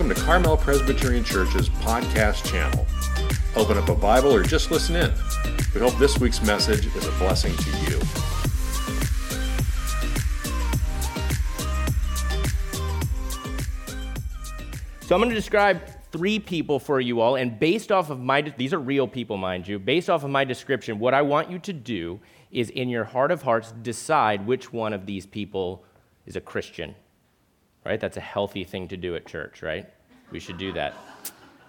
welcome to Carmel Presbyterian Church's podcast channel. Open up a Bible or just listen in. We hope this week's message is a blessing to you. So I'm going to describe three people for you all, and based off of my, these are real people, mind you, based off of my description, what I want you to do is in your heart of hearts decide which one of these people is a Christian. Right? That's a healthy thing to do at church, right? We should do that.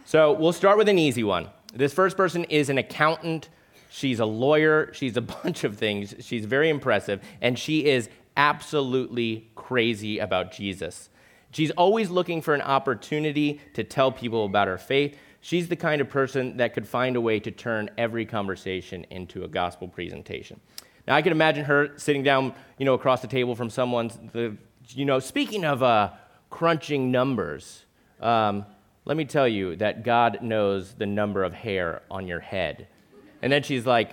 So we'll start with an easy one. This first person is an accountant. She's a lawyer. She's a bunch of things. She's very impressive. And she is absolutely crazy about Jesus. She's always looking for an opportunity to tell people about her faith. She's the kind of person that could find a way to turn every conversation into a gospel presentation. Now, I can imagine her sitting down, you know, across the table from someone, the, you know, speaking of uh, crunching numbers, um, let me tell you that God knows the number of hair on your head. And then she's like,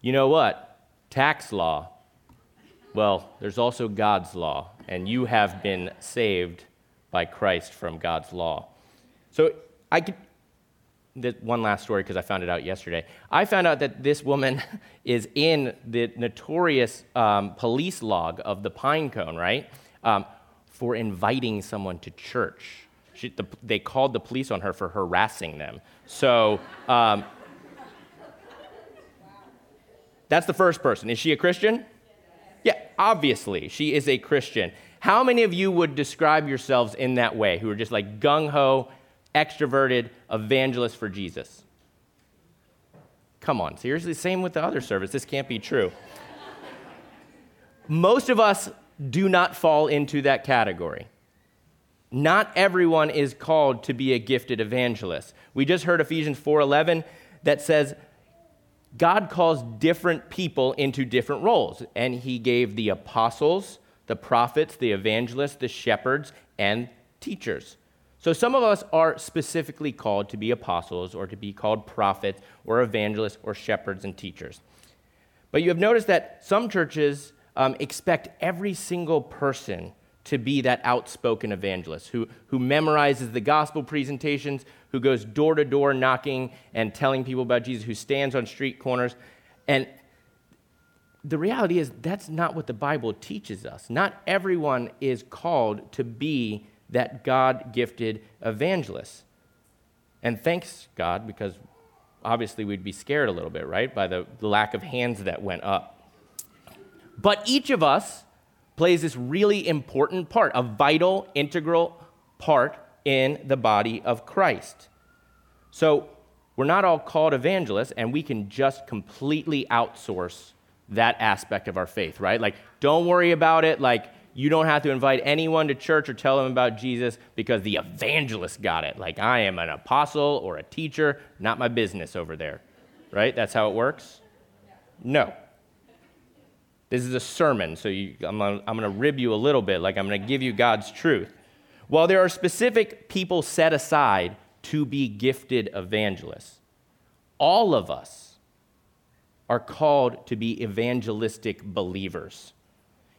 you know what? Tax law. Well, there's also God's law and you have been saved by Christ from God's law. So I could, one last story because I found it out yesterday. I found out that this woman is in the notorious um, police log of the Pine Cone, right? Um, for inviting someone to church. She, the, they called the police on her for harassing them. So um, that's the first person. Is she a Christian? Yeah, obviously, she is a Christian. How many of you would describe yourselves in that way, who are just like gung ho, extroverted evangelists for Jesus? Come on, seriously, same with the other service. This can't be true. Most of us do not fall into that category. Not everyone is called to be a gifted evangelist. We just heard Ephesians 4:11 that says God calls different people into different roles, and he gave the apostles, the prophets, the evangelists, the shepherds, and teachers. So some of us are specifically called to be apostles or to be called prophets or evangelists or shepherds and teachers. But you have noticed that some churches um, expect every single person to be that outspoken evangelist who, who memorizes the gospel presentations, who goes door to door knocking and telling people about Jesus, who stands on street corners. And the reality is, that's not what the Bible teaches us. Not everyone is called to be that God gifted evangelist. And thanks God, because obviously we'd be scared a little bit, right, by the, the lack of hands that went up. But each of us plays this really important part, a vital, integral part in the body of Christ. So we're not all called evangelists, and we can just completely outsource that aspect of our faith, right? Like, don't worry about it. Like, you don't have to invite anyone to church or tell them about Jesus because the evangelist got it. Like, I am an apostle or a teacher, not my business over there, right? That's how it works? No. This is a sermon, so you, I'm going to rib you a little bit, like, I'm going to give you God's truth. While there are specific people set aside to be gifted evangelists, all of us, are called to be evangelistic believers.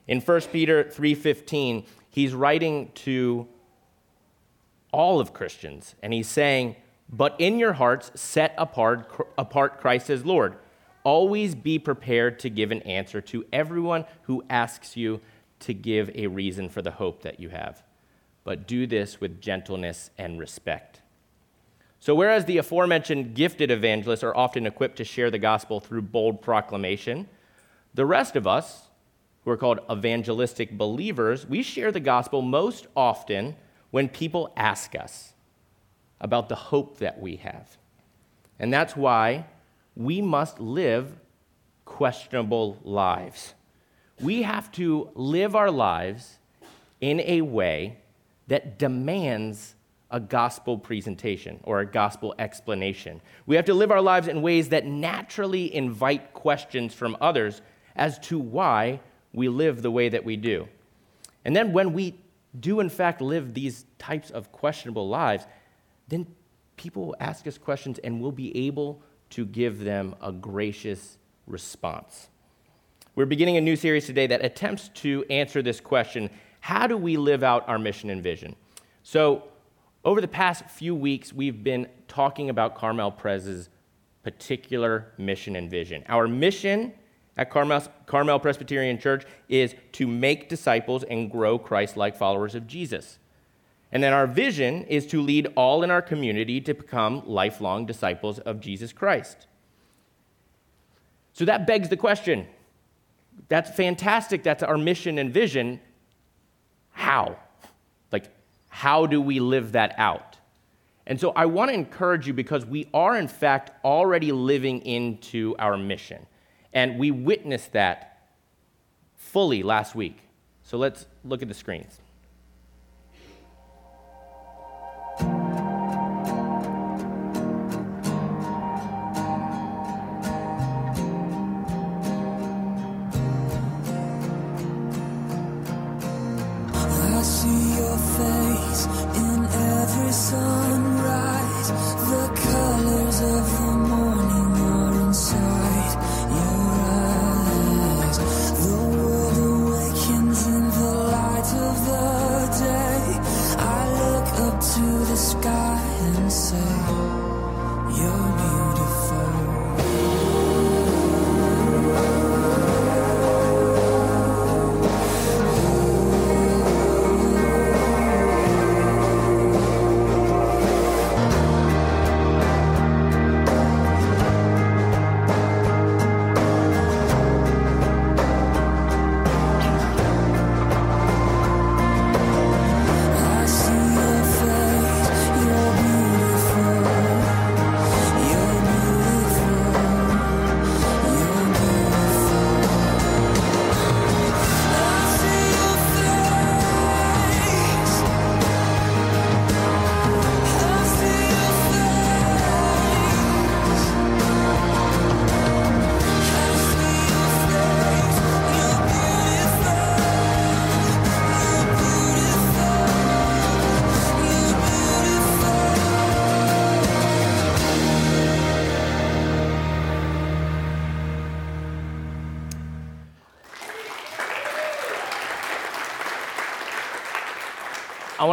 In 1 Peter 3:15, he's writing to all of Christians and he's saying, "But in your hearts set apart apart Christ as Lord. Always be prepared to give an answer to everyone who asks you to give a reason for the hope that you have. But do this with gentleness and respect." So, whereas the aforementioned gifted evangelists are often equipped to share the gospel through bold proclamation, the rest of us, who are called evangelistic believers, we share the gospel most often when people ask us about the hope that we have. And that's why we must live questionable lives. We have to live our lives in a way that demands a gospel presentation or a gospel explanation. We have to live our lives in ways that naturally invite questions from others as to why we live the way that we do. And then when we do, in fact, live these types of questionable lives, then people will ask us questions and we'll be able to give them a gracious response. We're beginning a new series today that attempts to answer this question how do we live out our mission and vision? So, Over the past few weeks, we've been talking about Carmel Pres's particular mission and vision. Our mission at Carmel, Carmel Presbyterian Church is to make disciples and grow Christ like followers of Jesus. And then our vision is to lead all in our community to become lifelong disciples of Jesus Christ. So that begs the question that's fantastic. That's our mission and vision. How? Like, how do we live that out? And so I want to encourage you because we are, in fact, already living into our mission. And we witnessed that fully last week. So let's look at the screens. I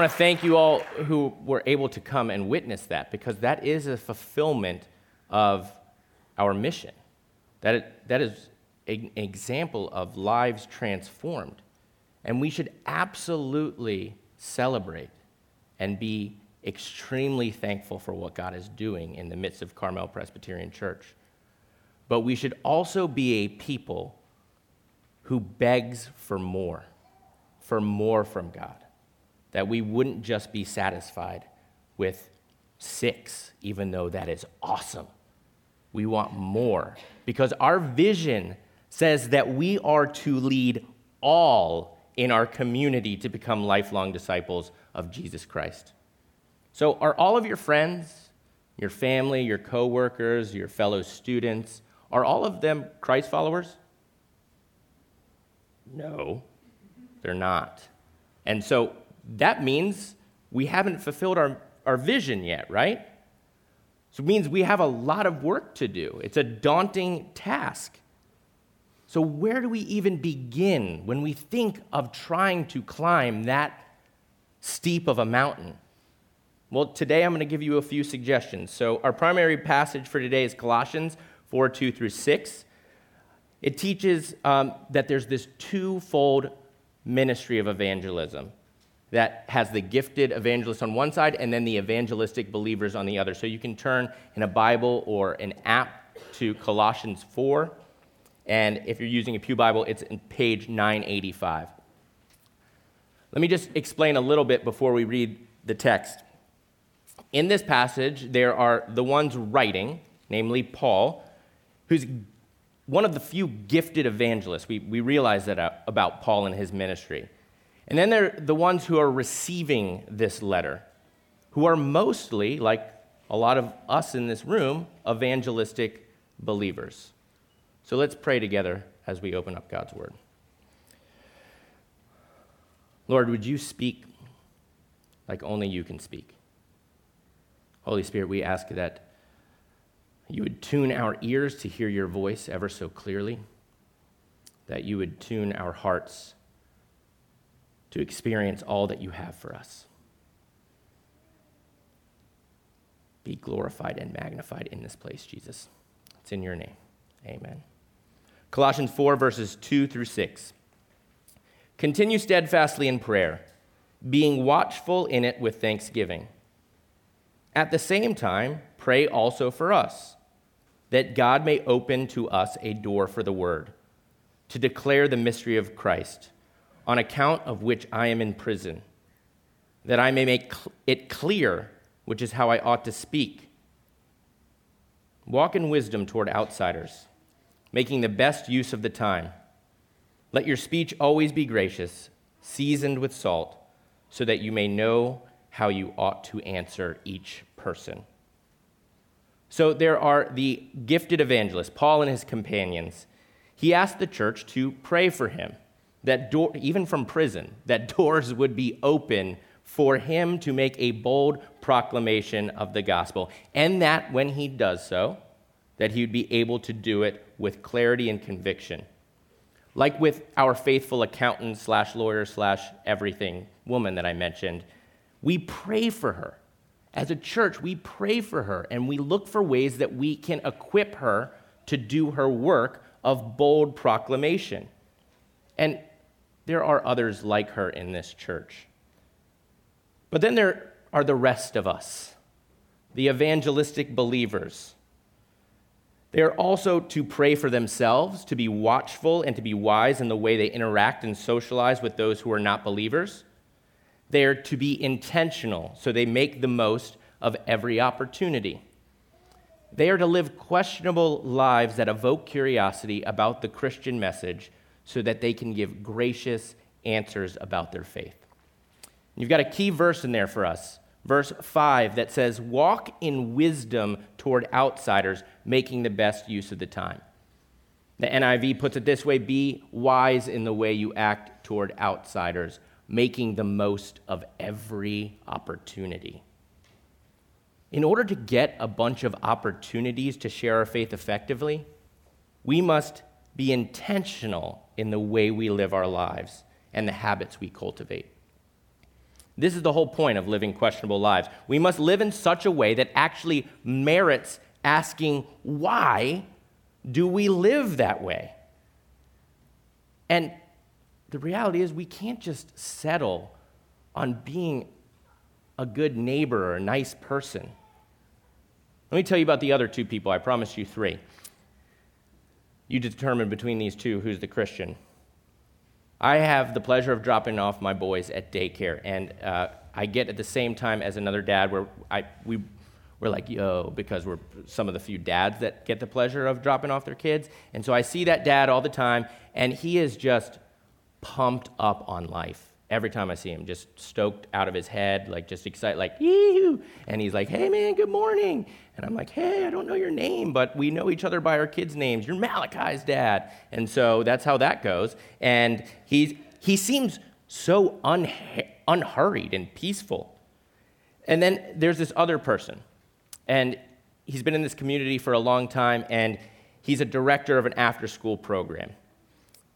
want to thank you all who were able to come and witness that because that is a fulfillment of our mission. That, that is an example of lives transformed. And we should absolutely celebrate and be extremely thankful for what God is doing in the midst of Carmel Presbyterian Church. But we should also be a people who begs for more, for more from God that we wouldn't just be satisfied with six, even though that is awesome. We want more because our vision says that we are to lead all in our community to become lifelong disciples of Jesus Christ. So, are all of your friends, your family, your coworkers, your fellow students, are all of them Christ followers? No, they're not. And so that means we haven't fulfilled our, our vision yet, right? So it means we have a lot of work to do. It's a daunting task. So, where do we even begin when we think of trying to climb that steep of a mountain? Well, today I'm going to give you a few suggestions. So, our primary passage for today is Colossians 4 2 through 6. It teaches um, that there's this twofold ministry of evangelism that has the gifted evangelist on one side and then the evangelistic believers on the other. So you can turn in a Bible or an app to Colossians 4. And if you're using a Pew Bible, it's in page 985. Let me just explain a little bit before we read the text. In this passage, there are the ones writing, namely Paul, who's one of the few gifted evangelists. We, we realize that uh, about Paul and his ministry. And then there are the ones who are receiving this letter, who are mostly, like a lot of us in this room, evangelistic believers. So let's pray together as we open up God's word. Lord, would you speak like only you can speak? Holy Spirit, we ask that you would tune our ears to hear your voice ever so clearly, that you would tune our hearts to experience all that you have for us. be glorified and magnified in this place, Jesus. It's in your name. Amen. Colossians 4, verses 2 through 6. Continue steadfastly in prayer, being watchful in it with thanksgiving. At the same time, pray also for us, that God may open to us a door for the word, to declare the mystery of Christ, on account of which I am in prison, that I may make it clear which is how I ought to speak. Walk in wisdom toward outsiders, making the best use of the time. Let your speech always be gracious, seasoned with salt, so that you may know how you ought to answer each person. So there are the gifted evangelists, Paul and his companions. He asked the church to pray for him, that door, even from prison, that doors would be open for him to make a bold proclamation of the gospel, and that when he does so, that he would be able to do it with clarity and conviction. Like with our faithful accountant slash lawyer slash everything woman that I mentioned, we pray for her. As a church, we pray for her and we look for ways that we can equip her to do her work of bold proclamation. And there are others like her in this church. But then there are the rest of us, the evangelistic believers. They are also to pray for themselves, to be watchful, and to be wise in the way they interact and socialize with those who are not believers. They are to be intentional, so they make the most of every opportunity. They are to live questionable lives that evoke curiosity about the Christian message so that they can give gracious answers about their faith. You've got a key verse in there for us, verse 5, that says, Walk in wisdom toward outsiders, making the best use of the time. The NIV puts it this way Be wise in the way you act toward outsiders, making the most of every opportunity. In order to get a bunch of opportunities to share our faith effectively, we must be intentional in the way we live our lives and the habits we cultivate. This is the whole point of living questionable lives. We must live in such a way that actually merits asking, why do we live that way? And the reality is, we can't just settle on being a good neighbor or a nice person. Let me tell you about the other two people. I promised you three. You determine between these two who's the Christian. I have the pleasure of dropping off my boys at daycare, and uh, I get at the same time as another dad where I, we, we're like, yo, because we're some of the few dads that get the pleasure of dropping off their kids. And so I see that dad all the time, and he is just pumped up on life every time I see him, just stoked out of his head, like just excited, like, yoo And he's like, hey, man, good morning. And I'm like, hey, I don't know your name, but we know each other by our kids' names. You're Malachi's dad. And so that's how that goes. And he's, he seems so unha- unhurried and peaceful. And then there's this other person. And he's been in this community for a long time, and he's a director of an after school program.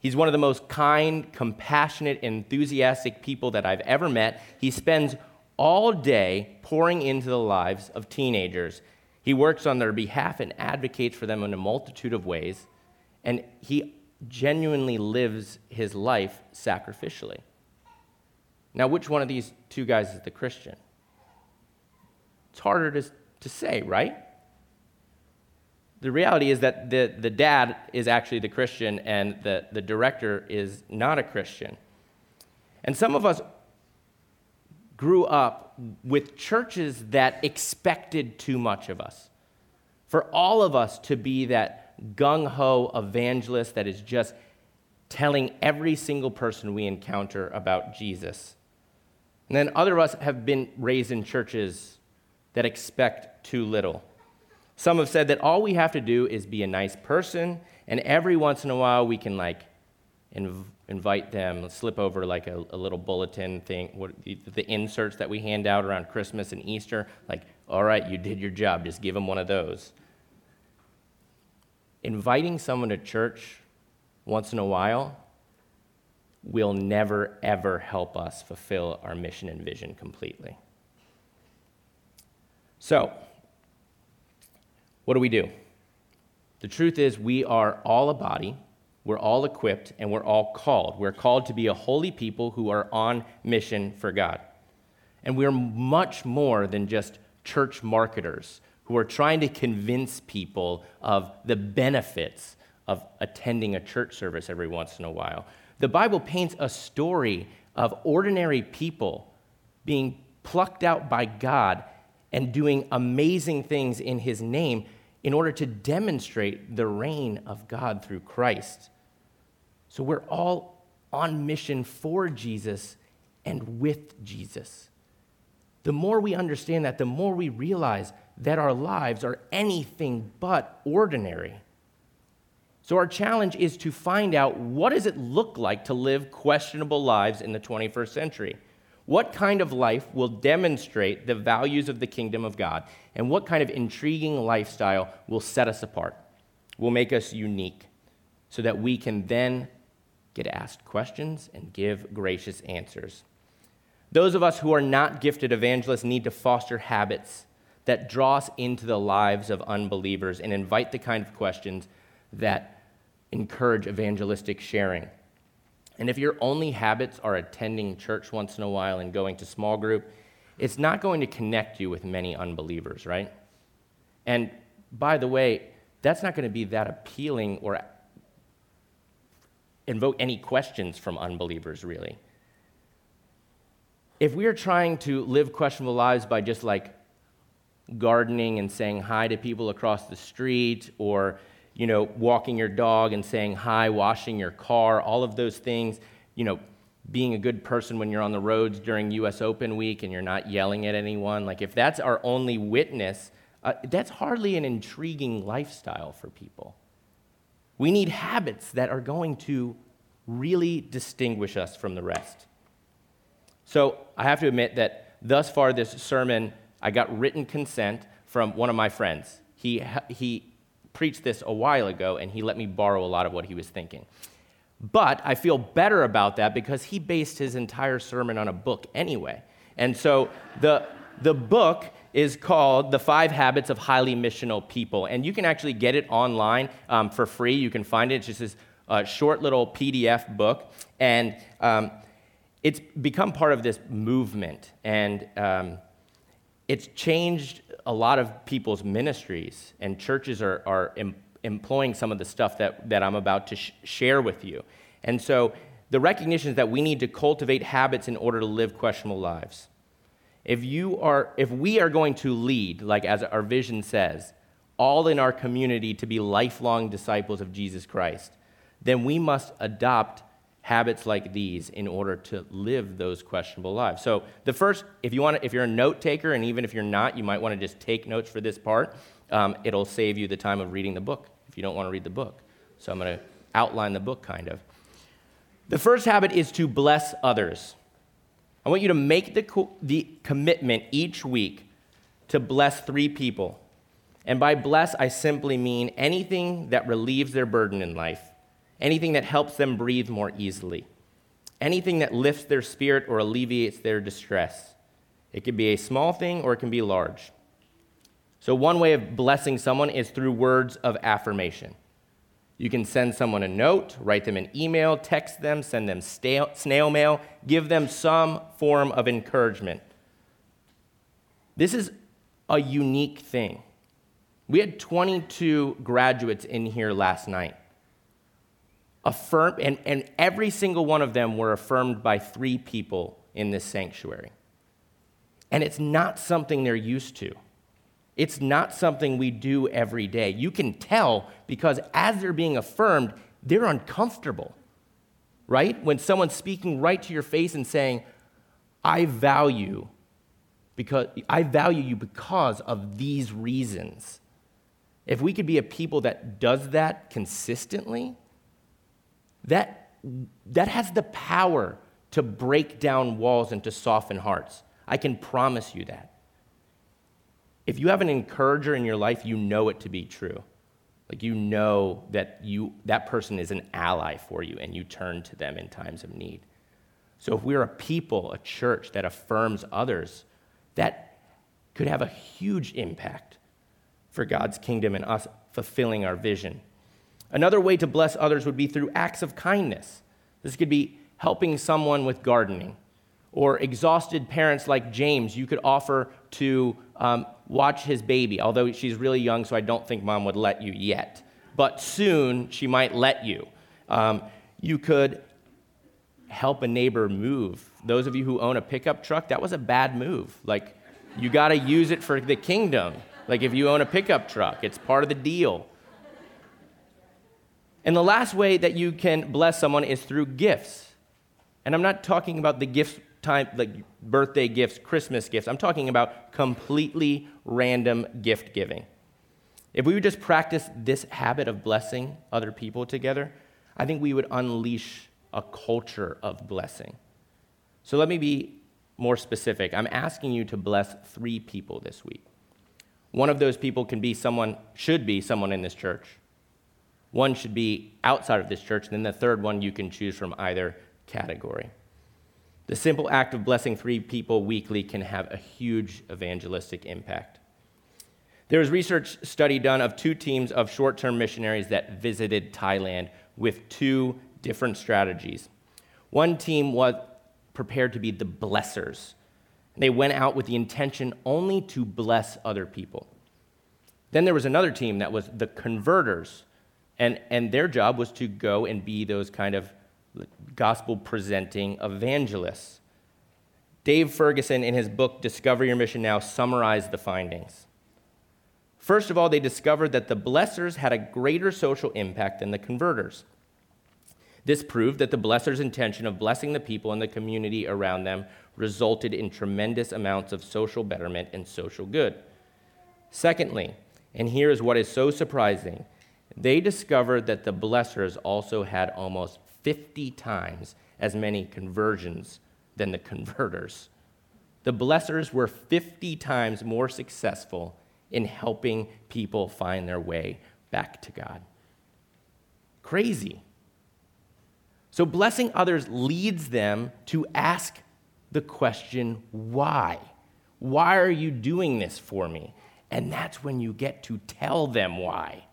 He's one of the most kind, compassionate, enthusiastic people that I've ever met. He spends all day pouring into the lives of teenagers he works on their behalf and advocates for them in a multitude of ways, and he genuinely lives his life sacrificially. Now, which one of these two guys is the Christian? It's harder to, to say, right? The reality is that the, the dad is actually the Christian and the, the director is not a Christian. And some of us grew up with churches that expected too much of us. For all of us to be that gung ho evangelist that is just telling every single person we encounter about Jesus. And then other of us have been raised in churches that expect too little. Some have said that all we have to do is be a nice person, and every once in a while we can like inv- invite them, slip over like a, a little bulletin thing, what, the, the inserts that we hand out around Christmas and Easter. Like, all right, you did your job, just give them one of those. Inviting someone to church once in a while will never, ever help us fulfill our mission and vision completely. So, what do we do? The truth is, we are all a body, we're all equipped, and we're all called. We're called to be a holy people who are on mission for God. And we're much more than just church marketers who are trying to convince people of the benefits of attending a church service every once in a while. The Bible paints a story of ordinary people being plucked out by God and doing amazing things in His name in order to demonstrate the reign of God through Christ. So we're all on mission for Jesus and with Jesus. The more we understand that, the more we realize that our lives are anything but ordinary. So our challenge is to find out what does it look like to live questionable lives in the 21st century? What kind of life will demonstrate the values of the kingdom of God? And what kind of intriguing lifestyle will set us apart, will make us unique, so that we can then get asked questions and give gracious answers? Those of us who are not gifted evangelists need to foster habits that draw us into the lives of unbelievers and invite the kind of questions that encourage evangelistic sharing. And if your only habits are attending church once in a while and going to small group, it's not going to connect you with many unbelievers, right? And by the way, that's not going to be that appealing or invoke any questions from unbelievers, really. If we are trying to live questionable lives by just like gardening and saying hi to people across the street or you know, walking your dog and saying hi, washing your car, all of those things, you know, being a good person when you're on the roads during US Open week and you're not yelling at anyone. Like, if that's our only witness, uh, that's hardly an intriguing lifestyle for people. We need habits that are going to really distinguish us from the rest. So, I have to admit that thus far, this sermon, I got written consent from one of my friends. He, he preached this a while ago, and he let me borrow a lot of what he was thinking. But I feel better about that because he based his entire sermon on a book anyway. And so the, the book is called The Five Habits of Highly Missional People. And you can actually get it online um, for free. You can find it. It's just this uh, short little PDF book. And um, it's become part of this movement. And um, it's changed a lot of people's ministries, and churches are, are em- employing some of the stuff that, that I'm about to sh- share with you. And so the recognition is that we need to cultivate habits in order to live questionable lives. If, you are, if we are going to lead, like as our vision says, all in our community to be lifelong disciples of Jesus Christ, then we must adopt habits like these in order to live those questionable lives. So the first, if you want, to, if you're a note taker, and even if you're not, you might want to just take notes for this part. Um, it'll save you the time of reading the book if you don't want to read the book. So I'm going to outline the book kind of. The first habit is to bless others. I want you to make the, co- the commitment each week to bless three people. And by bless, I simply mean anything that relieves their burden in life anything that helps them breathe more easily, anything that lifts their spirit or alleviates their distress. It can be a small thing or it can be large. So, one way of blessing someone is through words of affirmation. You can send someone a note, write them an email, text them, send them snail mail, give them some form of encouragement. This is a unique thing. We had 22 graduates in here last night affirmed, and, and every single one of them were affirmed by three people in this sanctuary. And it's not something they're used to. It's not something we do every day. You can tell because as they're being affirmed, they're uncomfortable, right? When someone's speaking right to your face and saying, I value because I value you because of these reasons. If we could be a people that does that consistently, that, that has the power to break down walls and to soften hearts. I can promise you that. If you have an encourager in your life, you know it to be true. Like you know that you, that person is an ally for you and you turn to them in times of need. So if we're a people, a church that affirms others, that could have a huge impact for God's kingdom and us fulfilling our vision. Another way to bless others would be through acts of kindness. This could be helping someone with gardening, or exhausted parents like James, you could offer to um, watch his baby, although she's really young, so I don't think mom would let you yet. But soon she might let you. Um, you could help a neighbor move. Those of you who own a pickup truck, that was a bad move. Like, you got to use it for the kingdom. Like, if you own a pickup truck, it's part of the deal. And the last way that you can bless someone is through gifts. And I'm not talking about the gifts time, like birthday gifts, Christmas gifts. I'm talking about completely random gift giving. If we would just practice this habit of blessing other people together, I think we would unleash a culture of blessing. So let me be more specific. I'm asking you to bless three people this week. One of those people can be someone, should be someone in this church. One should be outside of this church, and then the third one you can choose from either category. The simple act of blessing three people weekly can have a huge evangelistic impact. There was research study done of two teams of short term missionaries that visited Thailand with two different strategies. One team was prepared to be the blessers. They went out with the intention only to bless other people. Then there was another team that was the converters, and, and their job was to go and be those kind of gospel presenting evangelists. Dave Ferguson, in his book Discover Your Mission Now, summarized the findings. First of all, they discovered that the blessers had a greater social impact than the converters. This proved that the blesser's intention of blessing the people and the community around them resulted in tremendous amounts of social betterment and social good. Secondly, and here is what is so surprising, they discovered that the blessers also had almost 50 times as many conversions than the converters. The blessers were 50 times more successful in helping people find their way back to God. Crazy. So, blessing others leads them to ask the question, why? Why are you doing this for me? And that's when you get to tell them why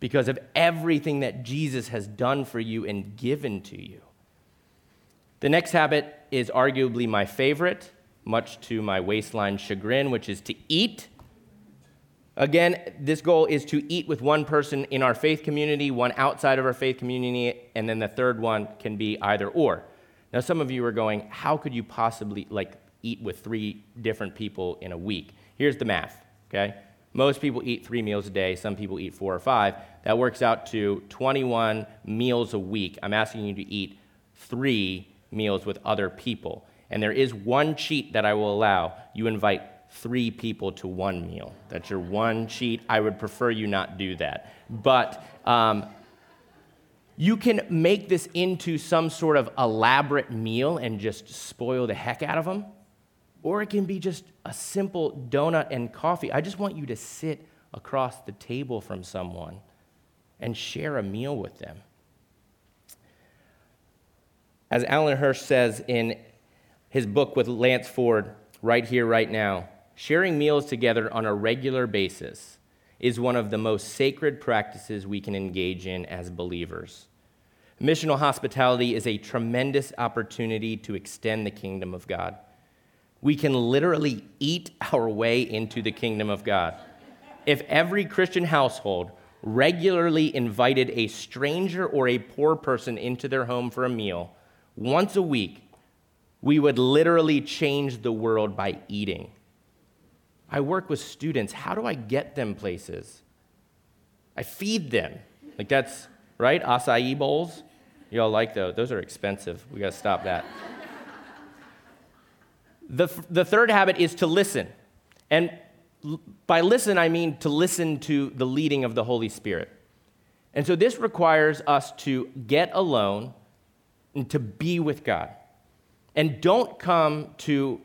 because of everything that Jesus has done for you and given to you. The next habit is arguably my favorite, much to my waistline chagrin, which is to eat. Again, this goal is to eat with one person in our faith community, one outside of our faith community, and then the third one can be either or. Now, some of you are going, how could you possibly like eat with three different people in a week? Here's the math, okay? Most people eat three meals a day, some people eat four or five. That works out to 21 meals a week. I'm asking you to eat three meals with other people. And there is one cheat that I will allow. You invite three people to one meal. That's your one cheat. I would prefer you not do that. But um, you can make this into some sort of elaborate meal and just spoil the heck out of them or it can be just a simple donut and coffee. I just want you to sit across the table from someone and share a meal with them. As Alan Hirsch says in his book with Lance Ford, Right Here, Right Now, sharing meals together on a regular basis is one of the most sacred practices we can engage in as believers. Missional hospitality is a tremendous opportunity to extend the kingdom of God. We can literally eat our way into the kingdom of God. If every Christian household regularly invited a stranger or a poor person into their home for a meal once a week, we would literally change the world by eating. I work with students. How do I get them places? I feed them. Like that's, right? Acai bowls. Y'all like those? Those are expensive. We got to stop that. The, the third habit is to listen. And by listen, I mean to listen to the leading of the Holy Spirit. And so this requires us to get alone and to be with God. And don't come to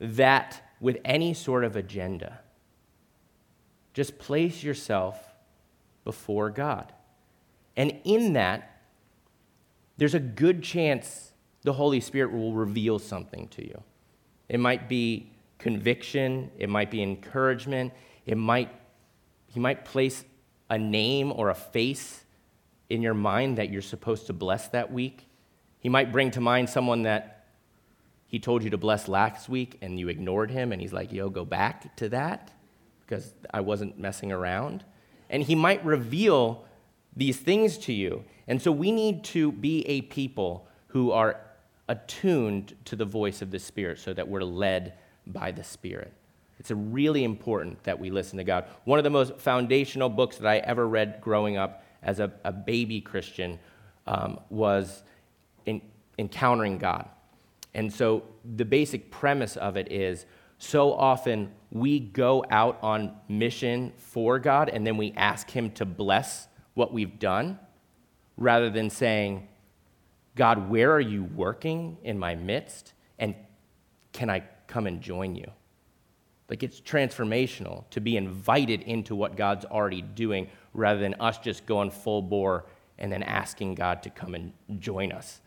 that with any sort of agenda. Just place yourself before God. And in that, there's a good chance the Holy Spirit will reveal something to you. It might be conviction, it might be encouragement, it might He might place a name or a face in your mind that you're supposed to bless that week. He might bring to mind someone that he told you to bless last week and you ignored him, and he's like, yo, go back to that because I wasn't messing around. And he might reveal these things to you. And so we need to be a people who are attuned to the voice of the Spirit so that we're led by the Spirit. It's really important that we listen to God. One of the most foundational books that I ever read growing up as a, a baby Christian um, was in, Encountering God. And so the basic premise of it is so often we go out on mission for God and then we ask Him to bless what we've done rather than saying, God, where are you working in my midst? And can I come and join you? Like it's transformational to be invited into what God's already doing rather than us just going full bore and then asking God to come and join us.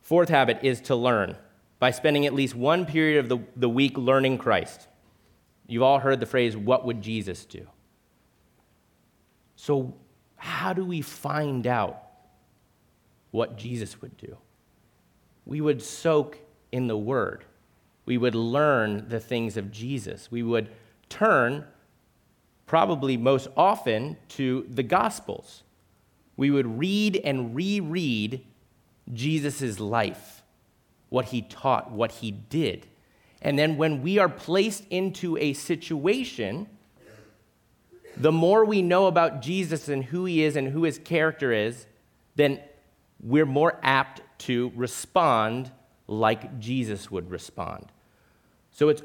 Fourth habit is to learn by spending at least one period of the, the week learning Christ. You've all heard the phrase, What would Jesus do? So, how do we find out what Jesus would do? We would soak in the Word we would learn the things of Jesus. We would turn, probably most often, to the Gospels. We would read and reread Jesus' life, what he taught, what he did. And then when we are placed into a situation, the more we know about Jesus and who he is and who his character is, then we're more apt to respond like Jesus would respond. So it's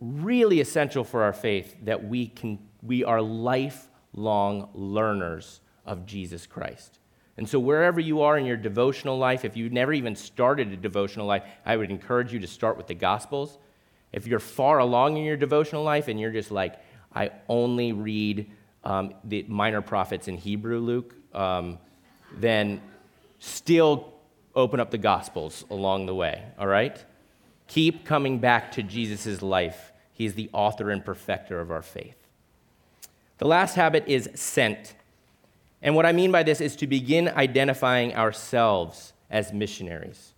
really essential for our faith that we, can, we are lifelong learners of Jesus Christ. And so, wherever you are in your devotional life, if you've never even started a devotional life, I would encourage you to start with the Gospels. If you're far along in your devotional life and you're just like, I only read um, the minor prophets in Hebrew, Luke, um, then still open up the Gospels along the way, all right? Keep coming back to Jesus' life. He is the author and perfecter of our faith. The last habit is sent. And what I mean by this is to begin identifying ourselves as missionaries,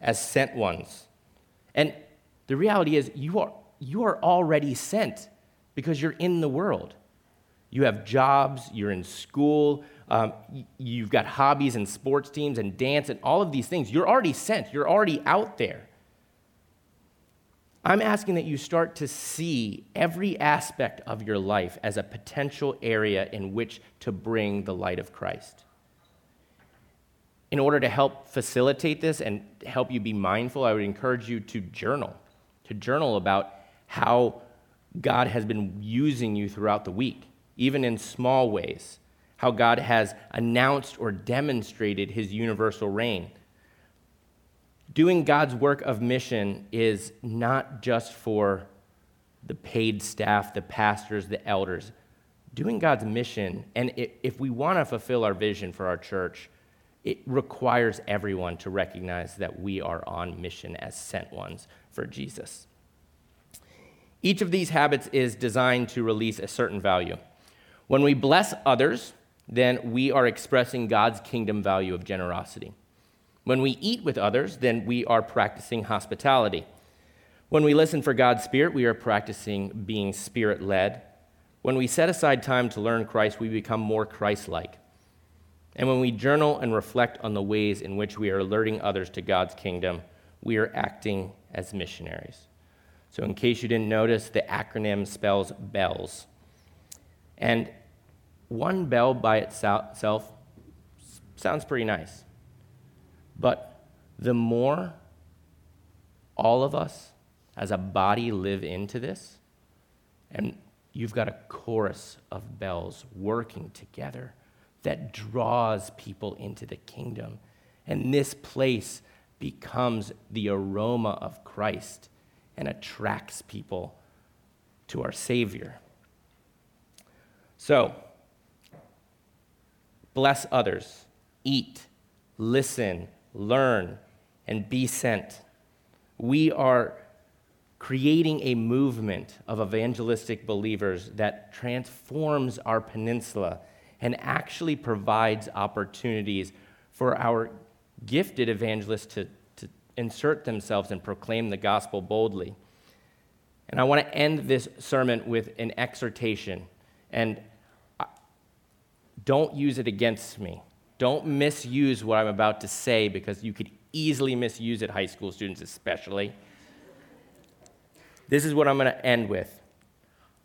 as sent ones. And the reality is, you are, you are already sent because you're in the world. You have jobs, you're in school, um, you've got hobbies and sports teams and dance and all of these things. You're already sent, you're already out there. I'm asking that you start to see every aspect of your life as a potential area in which to bring the light of Christ. In order to help facilitate this and help you be mindful, I would encourage you to journal, to journal about how God has been using you throughout the week, even in small ways, how God has announced or demonstrated his universal reign doing God's work of mission is not just for the paid staff, the pastors, the elders. Doing God's mission, and if we want to fulfill our vision for our church, it requires everyone to recognize that we are on mission as sent ones for Jesus. Each of these habits is designed to release a certain value. When we bless others, then we are expressing God's kingdom value of generosity. When we eat with others, then we are practicing hospitality. When we listen for God's Spirit, we are practicing being Spirit led. When we set aside time to learn Christ, we become more Christ like. And when we journal and reflect on the ways in which we are alerting others to God's kingdom, we are acting as missionaries. So, in case you didn't notice, the acronym spells BELLS. And one bell by itself sounds pretty nice. But the more all of us as a body live into this, and you've got a chorus of bells working together that draws people into the kingdom. And this place becomes the aroma of Christ and attracts people to our Savior. So, bless others, eat, listen, learn, and be sent. We are creating a movement of evangelistic believers that transforms our peninsula and actually provides opportunities for our gifted evangelists to, to insert themselves and proclaim the gospel boldly. And I want to end this sermon with an exhortation. And don't use it against me. Don't misuse what I'm about to say because you could easily misuse it, high school students especially. This is what I'm going to end with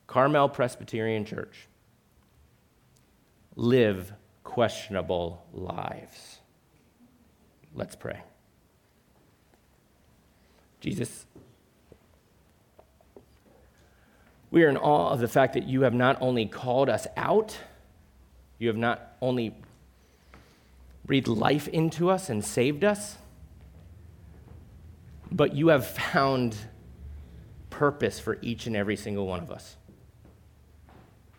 Carmel Presbyterian Church. Live questionable lives. Let's pray. Jesus, we are in awe of the fact that you have not only called us out, you have not only breathed life into us and saved us, but you have found purpose for each and every single one of us.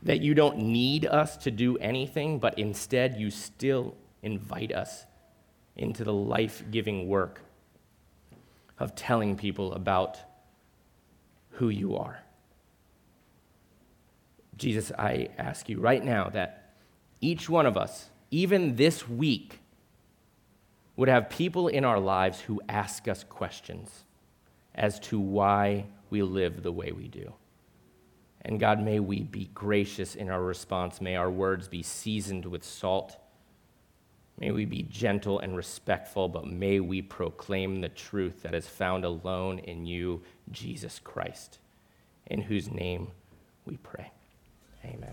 That you don't need us to do anything, but instead you still invite us into the life giving work of telling people about who you are. Jesus, I ask you right now that each one of us, even this week, would have people in our lives who ask us questions as to why we live the way we do. And God, may we be gracious in our response. May our words be seasoned with salt. May we be gentle and respectful, but may we proclaim the truth that is found alone in you, Jesus Christ, in whose name we pray. Amen.